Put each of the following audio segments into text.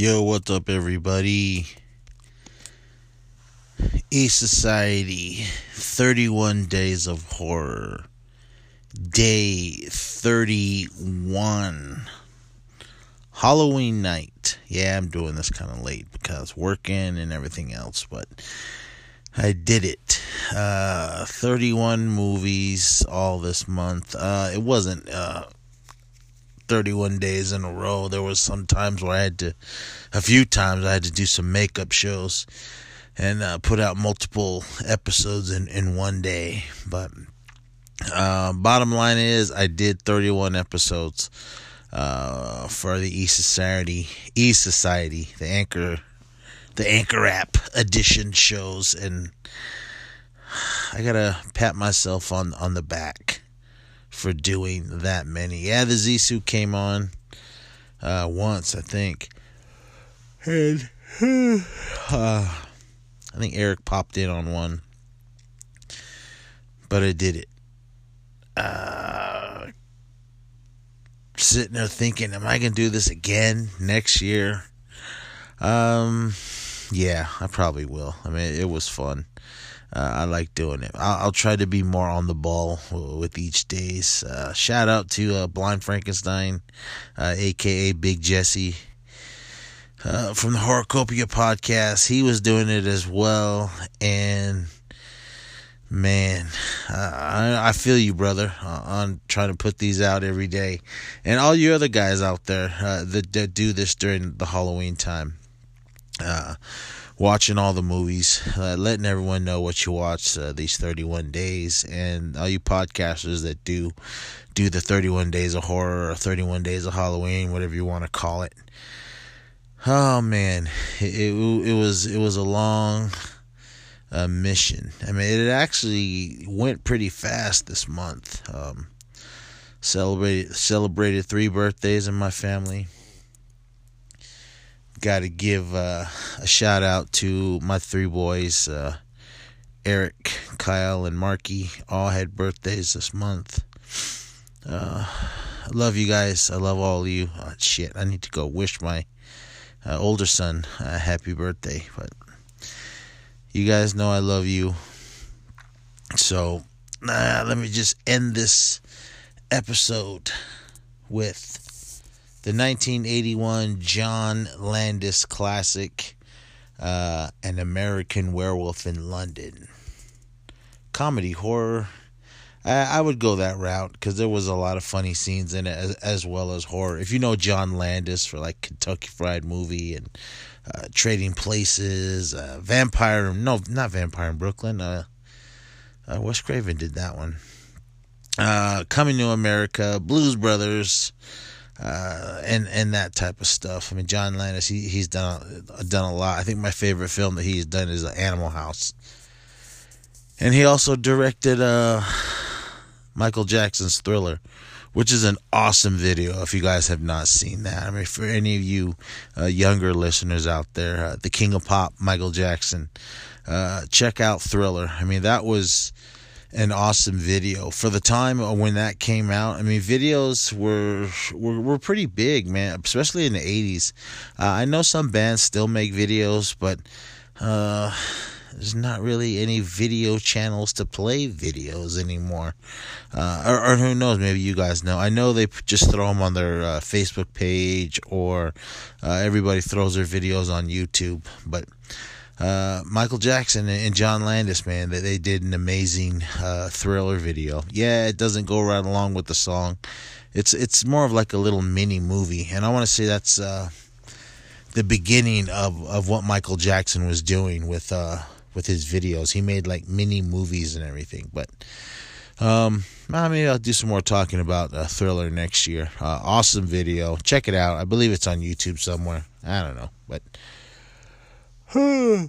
Yo, what's up, everybody? E Society 31 Days of Horror, Day 31. Halloween night. Yeah, I'm doing this kind of late because working and everything else, but I did it. Uh, 31 movies all this month. Uh, it wasn't. Uh, 31 days in a row. There was some times where I had to, a few times I had to do some makeup shows and uh, put out multiple episodes in, in one day. But uh, bottom line is, I did 31 episodes uh, for the E Society, E Society, the Anchor, the Anchor app edition shows, and I gotta pat myself on on the back for doing that many. Yeah, the Zisu came on uh, once, I think. And uh, I think Eric popped in on one. But I did it. Uh, sitting there thinking, am I going to do this again next year? Um, yeah, I probably will. I mean, it was fun. Uh, I like doing it. I'll, I'll, try to be more on the ball with each days. Uh, shout out to uh, Blind Frankenstein, aka uh, Big Jesse, uh, from the Horrorcopia podcast. He was doing it as well, and man, I, I feel you, brother, uh, on trying to put these out every day, and all you other guys out there that, that, do this during the Halloween time watching all the movies, uh, letting everyone know what you watched uh, these 31 days, and all you podcasters that do do the 31 days of horror or 31 days of Halloween, whatever you want to call it. Oh man, it it, it was it was a long uh, mission. I mean, it actually went pretty fast this month. Um, celebrated celebrated three birthdays in my family got to give uh, a shout out to my three boys, uh, Eric, Kyle, and Marky. All had birthdays this month. Uh, I love you guys. I love all of you. Oh, shit, I need to go wish my uh, older son a happy birthday. But you guys know I love you. So let me just end this episode with the 1981 John Landis classic, uh, An American Werewolf in London. Comedy horror. I, I would go that route because there was a lot of funny scenes in it as, as, well as horror. If you know John Landis for like Kentucky Fried Movie and uh, Trading Places, uh, Vampire, no, not Vampire in Brooklyn. Uh, uh Wes Craven did that one. Uh, Coming to America, Blues Brothers uh, and and that type of stuff. I mean, John Landis, he he's done a, done a lot. I think my favorite film that he's done is Animal House, and he also directed uh, Michael Jackson's Thriller, which is an awesome video. If you guys have not seen that, I mean, for any of you uh, younger listeners out there, uh, the King of Pop, Michael Jackson, uh, check out Thriller. I mean, that was an awesome video for the time when that came out. I mean, videos were were, were pretty big, man, especially in the '80s. Uh, I know some bands still make videos, but uh, there's not really any video channels to play videos anymore. Uh, or, or, who knows? Maybe you guys know. I know they just throw them on their uh, Facebook page, or uh, everybody throws their videos on YouTube, but uh, Michael Jackson and John Landis, man, that they did an amazing uh, thriller video. Yeah, it doesn't go right along with the song. It's it's more of like a little mini movie, and I want to say that's uh, the beginning of, of what Michael Jackson was doing with uh, with his videos. He made like mini movies and everything. But um, maybe I'll do some more talking about uh, Thriller next year. Uh, awesome video. Check it out. I believe it's on YouTube somewhere. I don't know, but. Hmm.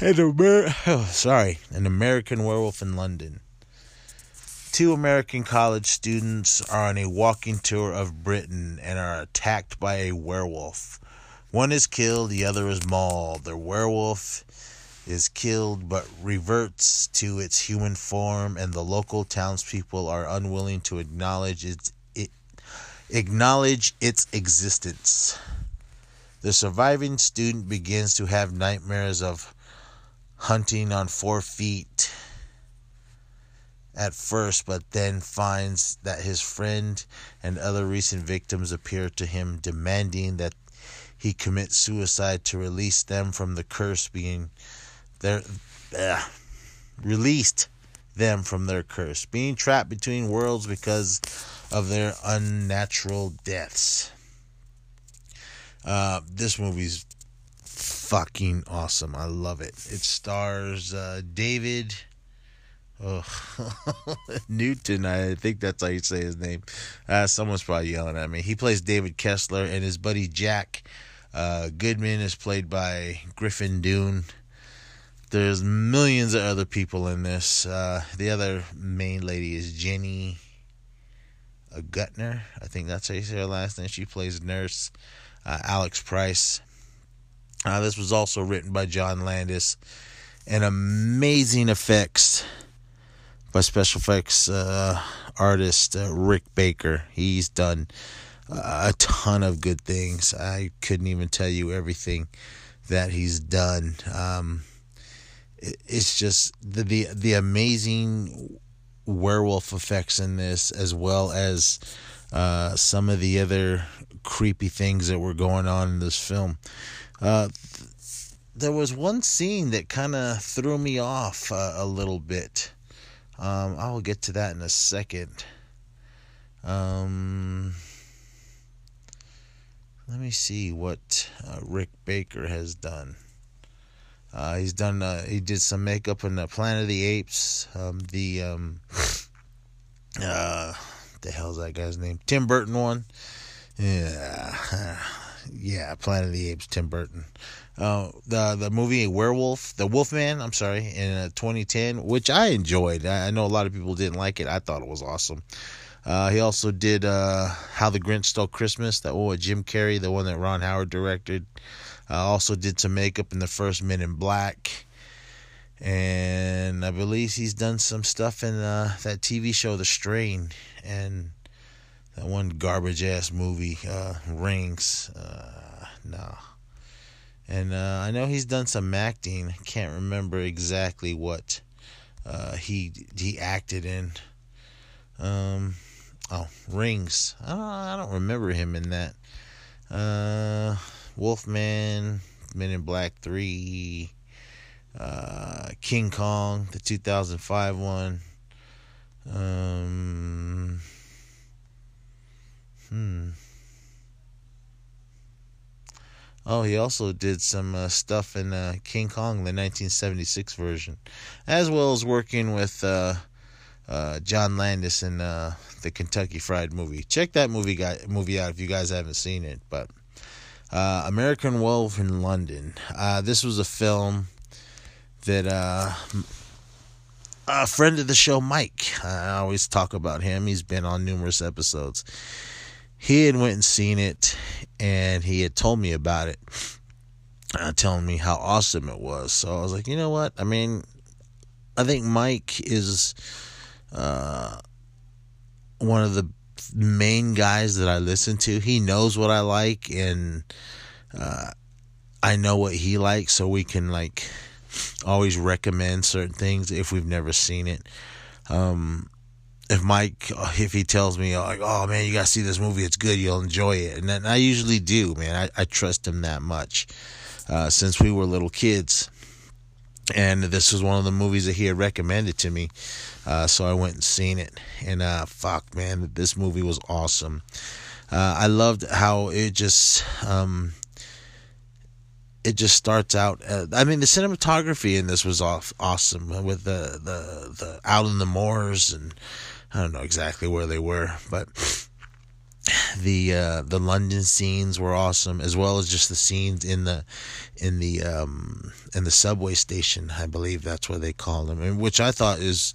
an Amer- oh, sorry, an American werewolf in London. Two American college students are on a walking tour of Britain and are attacked by a werewolf. One is killed, the other is mauled. The werewolf is killed but reverts to its human form, and the local townspeople are unwilling to acknowledge its it, acknowledge its existence. The surviving student begins to have nightmares of hunting on four feet at first, but then finds that his friend and other recent victims appear to him, demanding that he commit suicide to release them from the curse being their uh, released them from their curse, being trapped between worlds because of their unnatural deaths. Uh, this movie's fucking awesome. I love it. It stars uh, David oh, Newton. I think that's how you say his name. Uh, someone's probably yelling at me. He plays David Kessler, and his buddy Jack uh, Goodman is played by Griffin Dunne. There's millions of other people in this. Uh, the other main lady is Jenny Gutner. I think that's how you say her last name. She plays nurse Alex Price. Uh, this was also written by John Landis. And amazing effects by special effects uh, artist uh, Rick Baker. He's done a ton of good things. I couldn't even tell you everything that he's done. Um, it's just the, the the amazing werewolf effects in this, as well as uh, some of the other creepy things that were going on in this film. Uh, th- there was one scene that kind of threw me off uh, a little bit. Um, I will get to that in a second. Um, let me see what uh, Rick Baker has done. Uh, he's done. Uh, he did some makeup in the Planet of the Apes. Um, the um, the hell's that guy's name? Tim Burton one. Yeah, yeah. Planet of the Apes. Tim Burton. Uh, the the movie Werewolf, the Wolfman. I'm sorry, in uh, 2010, which I enjoyed. I, I know a lot of people didn't like it. I thought it was awesome. Uh, he also did uh, How the Grinch Stole Christmas, that one with Jim Carrey, the one that Ron Howard directed. Also did some makeup in the first Men in Black. And I believe he's done some stuff in uh, that TV show, The Strain, and that one garbage ass movie, uh, Rings. Uh, no. And uh, I know he's done some acting. Can't remember exactly what uh, he he acted in. Um, oh, Rings. I don't, I don't remember him in that. Uh, Wolfman, Men in Black 3, uh, King Kong, the 2005 one. Um, hmm. Oh, he also did some uh, stuff in uh, King Kong, the 1976 version, as well as working with uh, uh John Landis in uh, the Kentucky Fried Movie. Check that movie guy, movie out if you guys haven't seen it. But uh, American Wolf in London. This was a film that a friend of the show, Mike, I always talk about him. He's been on numerous episodes. He had went and seen it, and he had told me about it, uh, telling me how awesome it was. So I was like, you know what? I mean, I think Mike is uh, one of the main guys that I listen to. He knows what I like, and uh, I know what he likes, so we can like always recommend certain things if we've never seen it. Um, if Mike, if he tells me like, "Oh man, you gotta see this movie, it's good, you'll enjoy it," and then I usually do, man. I, I trust him that much uh, since we were little kids and this was one of the movies that he had recommended to me. Uh, so I went and seen it, and uh, fuck, man, this movie was awesome. Uh, I loved how it just, um, it just starts out. Uh, I mean, the cinematography in this was off awesome with the the the out in the moors, and I don't know exactly where they were, but the uh, the London scenes were awesome, as well as just the scenes in the in the um, in the subway station. I believe that's what they call them, which I thought is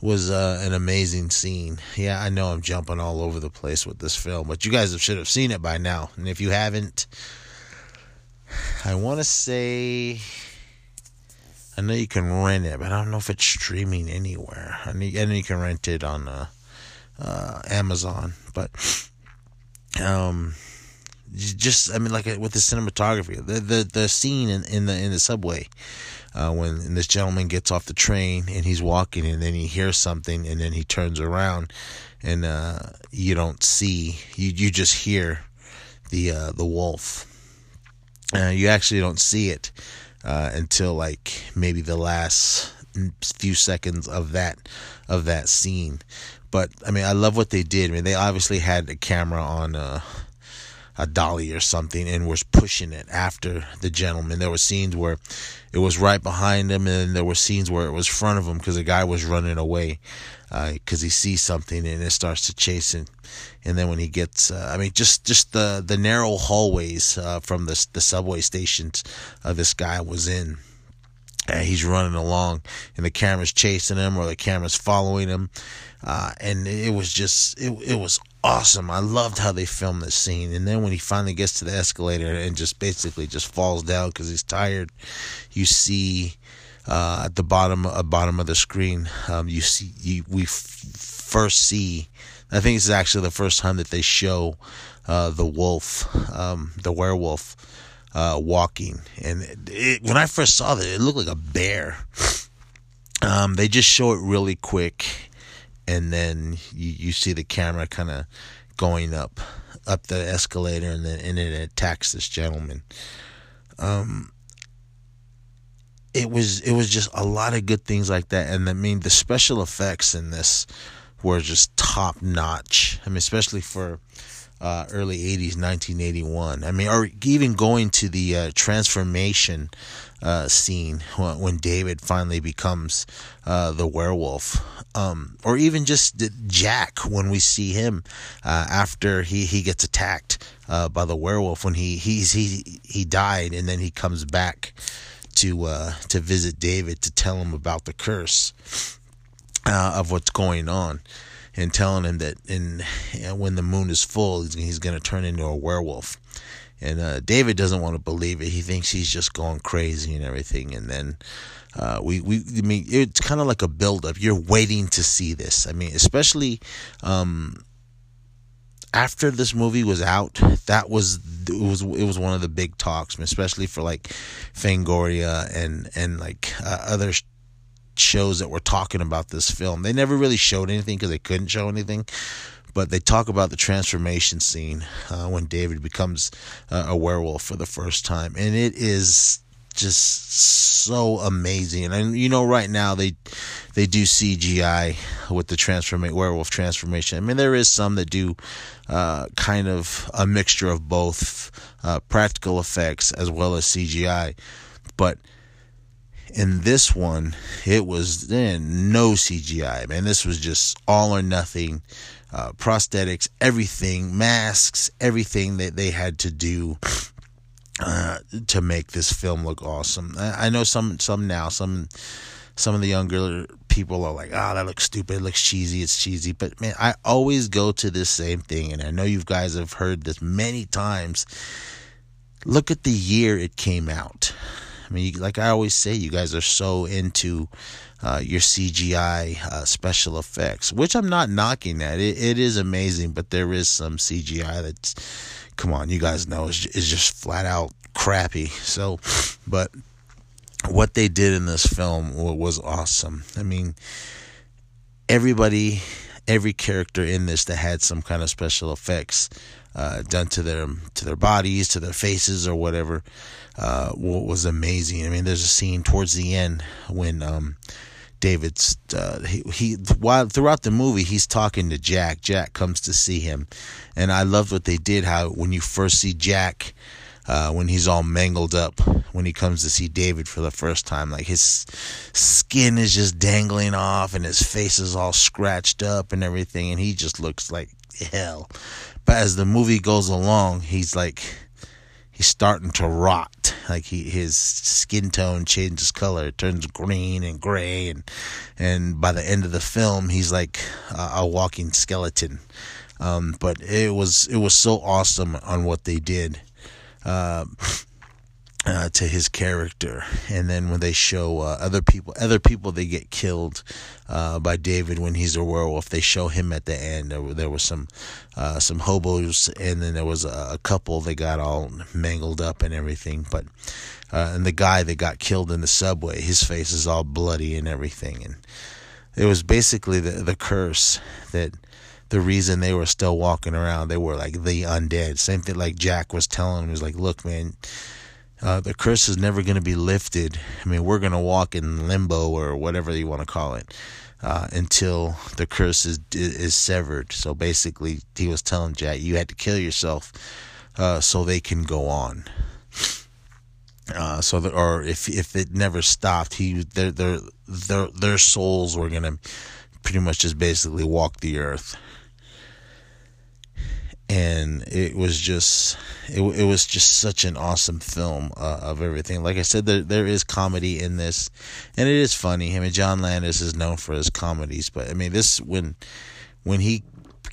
was uh, an amazing scene. Yeah, I know I'm jumping all over the place with this film, but you guys should have seen it by now, and if you haven't, I want to say. I know you can rent it, but I don't know if it's streaming anywhere. I know, I know you can rent it on uh, uh, Amazon, but um, just I mean, like with the cinematography, the the, the scene in, in the in the subway. Uh, when this gentleman gets off the train and he's walking and then he hears something and then he turns around and uh, you don't see you you just hear the uh, the wolf. Uh, you actually don't see it uh, until like maybe the last few seconds of that of that scene. But I mean, I love what they did. I mean, they obviously had a camera on a, a dolly or something and was pushing it after the gentleman. There were scenes where it was right behind him, and there were scenes where it was front of him because the guy was running away because uh, he sees something and it starts to chase him. And then when he gets, uh, I mean, just just the the narrow hallways uh, from the the subway stations uh, this guy was in. And he's running along, and the camera's chasing him, or the camera's following him, uh, and it was just it it was awesome. I loved how they filmed this scene. And then when he finally gets to the escalator and just basically just falls down because he's tired, you see uh, at the bottom uh, bottom of the screen, um, you see you, we f- first see. I think this is actually the first time that they show uh, the wolf, um, the werewolf, uh, walking. And it, it, when I first saw that, it looked like a bear. Um, they just show it really quick, and then you, you see the camera kind of going up up the escalator, and then and it attacks this gentleman. Um, it was it was just a lot of good things like that and i mean the special effects in this were just top notch. I mean especially for uh, early 80s 1981 i mean or even going to the uh, transformation uh, scene when, when, david finally becomes uh, the werewolf. Um, or even just jack when we see him uh, after he, he gets attacked uh, by the werewolf when he he's he he died and then he comes back to to visit David to tell him about the curse uh, of what's going on, and telling him that in when the moon is full, he's, he's going to turn into a werewolf. And uh, David doesn't want to believe it. He thinks he's just going crazy and everything. And then uh, we, we, I mean, it's kind of like a buildup. You're waiting to see this. I mean, especially um, after this movie was out, that was it was it was one of the big talks, especially for like Fangoria and and like uh, other shows that were talking about this film. They never really showed anything because they couldn't show anything, but they talk about the transformation scene uh, when David becomes uh, a werewolf for the first time, and it is just so amazing. And you know, right now they they do CGI with the transformate werewolf transformation. I mean, there is some that do uh, kind of a mixture of both uh, practical effects as well as CGI, but in this one, it was then no CGI. Man, this was just all or nothing. Uh, prosthetics, everything, masks, everything that they had to do uh, to make this film look awesome. I, I, know some some now some some of the younger people are like, "Ah, oh, that looks stupid. It looks cheesy. It's cheesy." But man, I always go to this same thing, and I know you guys have heard this many times. Look at the year it came out. I mean, like I always say, you guys are so into uh, your CGI uh, special effects, which I'm not knocking at. It, it is amazing, but there is some CGI that's come on, you guys know it's, it's just flat out crappy. So, but what they did in this film was awesome. I mean, everybody, every character in this that had some kind of special effects uh, done to their to their bodies, to their faces, or whatever, uh, was amazing. I mean, there's a scene towards the end when um, David's uh, he, he while throughout the movie he's talking to Jack. Jack comes to see him, and I loved what they did. How when you first see Jack, uh, when he's all mangled up, when he comes to see David for the first time, like his skin is just dangling off, and his face is all scratched up and everything, and he just looks like hell. But as the movie goes along, he's like he's starting to rot. Like he, his skin tone changes color, it turns green and gray, and and by the end of the film, he's like a, a walking skeleton. Um, but it was it was so awesome on what they did. Uh, uh, to his character, and then when they show uh, other people, other people they get killed uh, by David when he's a werewolf. They show him at the end. There, there was some uh, some hobos, and then there was a, a, couple. They got all mangled up and everything. But uh, and the guy that got killed in the subway, his face is all bloody and everything. And it was basically the the curse that the reason they were still walking around. They were like the undead. Same thing like Jack was telling him. He was like, look, man uh, the curse is never going to be lifted. I mean, we're going to walk in limbo or whatever you want to call it uh, until the curse is is severed. So basically, he was telling Jack, you had to kill yourself uh, so they can go on. Uh, so or if if it never stopped, he their their their their souls were gonna pretty much just basically walk the earth and it was just it, it was just such an awesome film uh, of everything. Like i said there there is comedy in this and it is funny. I mean john landis is known for his comedies but i mean this when when he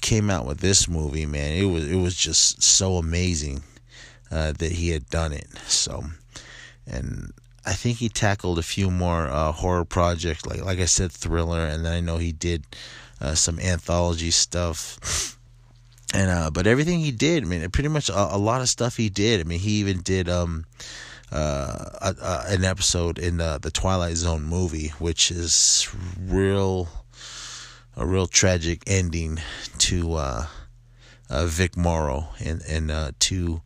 came out with this movie man it was it was just so amazing uh, that he had done it. So and i think he tackled a few more uh, horror projects like like i said thriller and then i know he did uh, some anthology stuff and uh, but everything he did, I mean, pretty much a, a, lot of stuff he did. I mean, he even did um, uh, an episode in the, the Twilight Zone movie, which is real, a real tragic ending to uh, uh Vic Morrow and and uh, two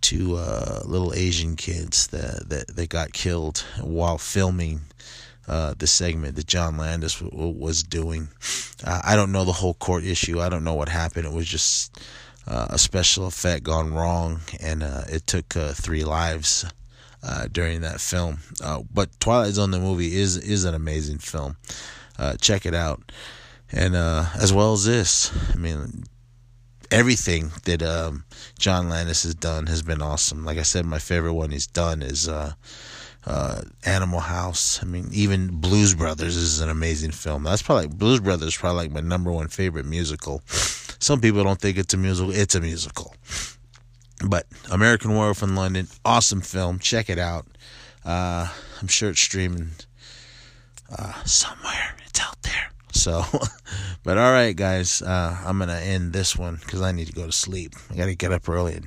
two uh, little Asian kids that, that that got killed while filming uh, the segment that John Landis w- was doing. Uh, I don't know the whole court issue. I don't know what happened. It was just uh, a special effect gone wrong, and uh, it took uh, three lives during that film. but Twilight Zone the movie is is an amazing film. check it out, and as well as this. I mean, everything that um, John Landis has done has been awesome. Like I said, my favorite one he's done is uh, Animal House. I mean, even Blues Brothers is an amazing film. That's probably Blues Brothers, probably like my number one favorite musical. Some people don't think it's a musical. It's a musical. But American Werewolf in London, awesome film. Check it out. Uh, I'm sure it's streaming uh, somewhere. It's out there. So, but all right, guys, uh, I'm gonna end this one because I need to go to sleep. I gotta get up early and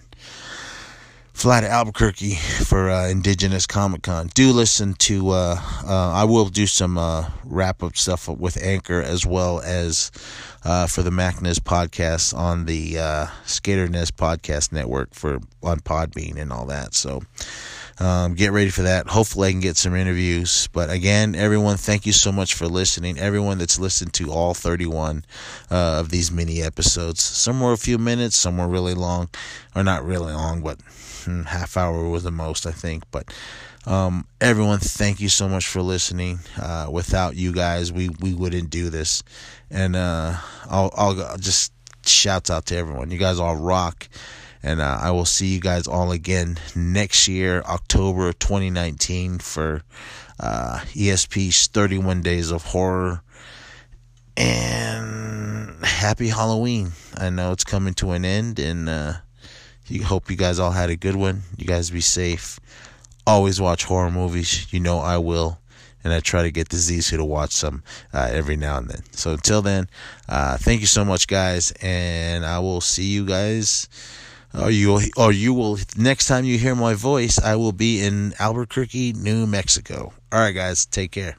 fly to Albuquerque for uh, Indigenous Comic Con. Do listen to. Uh, uh, I will do some uh, wrap up stuff with Anchor as well as uh, for the MacNez podcast on the uh, Skater Nest podcast network for on Podbean and all that. So. Um, get ready for that. Hopefully, I can get some interviews. But again, everyone, thank you so much for listening. Everyone that's listened to all 31 uh, of these mini episodes. Some were a few minutes, some were really long, or not really long, but half hour was the most, I think. But um, everyone, thank you so much for listening. Uh, without you guys, we, we wouldn't do this. And uh, I'll, I'll just shouts out to everyone. You guys all rock. And uh, I will see you guys all again next year, October 2019, for uh, ESP's 31 Days of Horror. And happy Halloween. I know it's coming to an end, and uh, you hope you guys all had a good one. You guys be safe. Always watch horror movies. You know I will. And I try to get the Zizu to watch some uh, every now and then. So until then, uh, thank you so much, guys, and I will see you guys. Or you, or you will next time you hear my voice, I will be in Albuquerque, New Mexico. All right, guys, take care.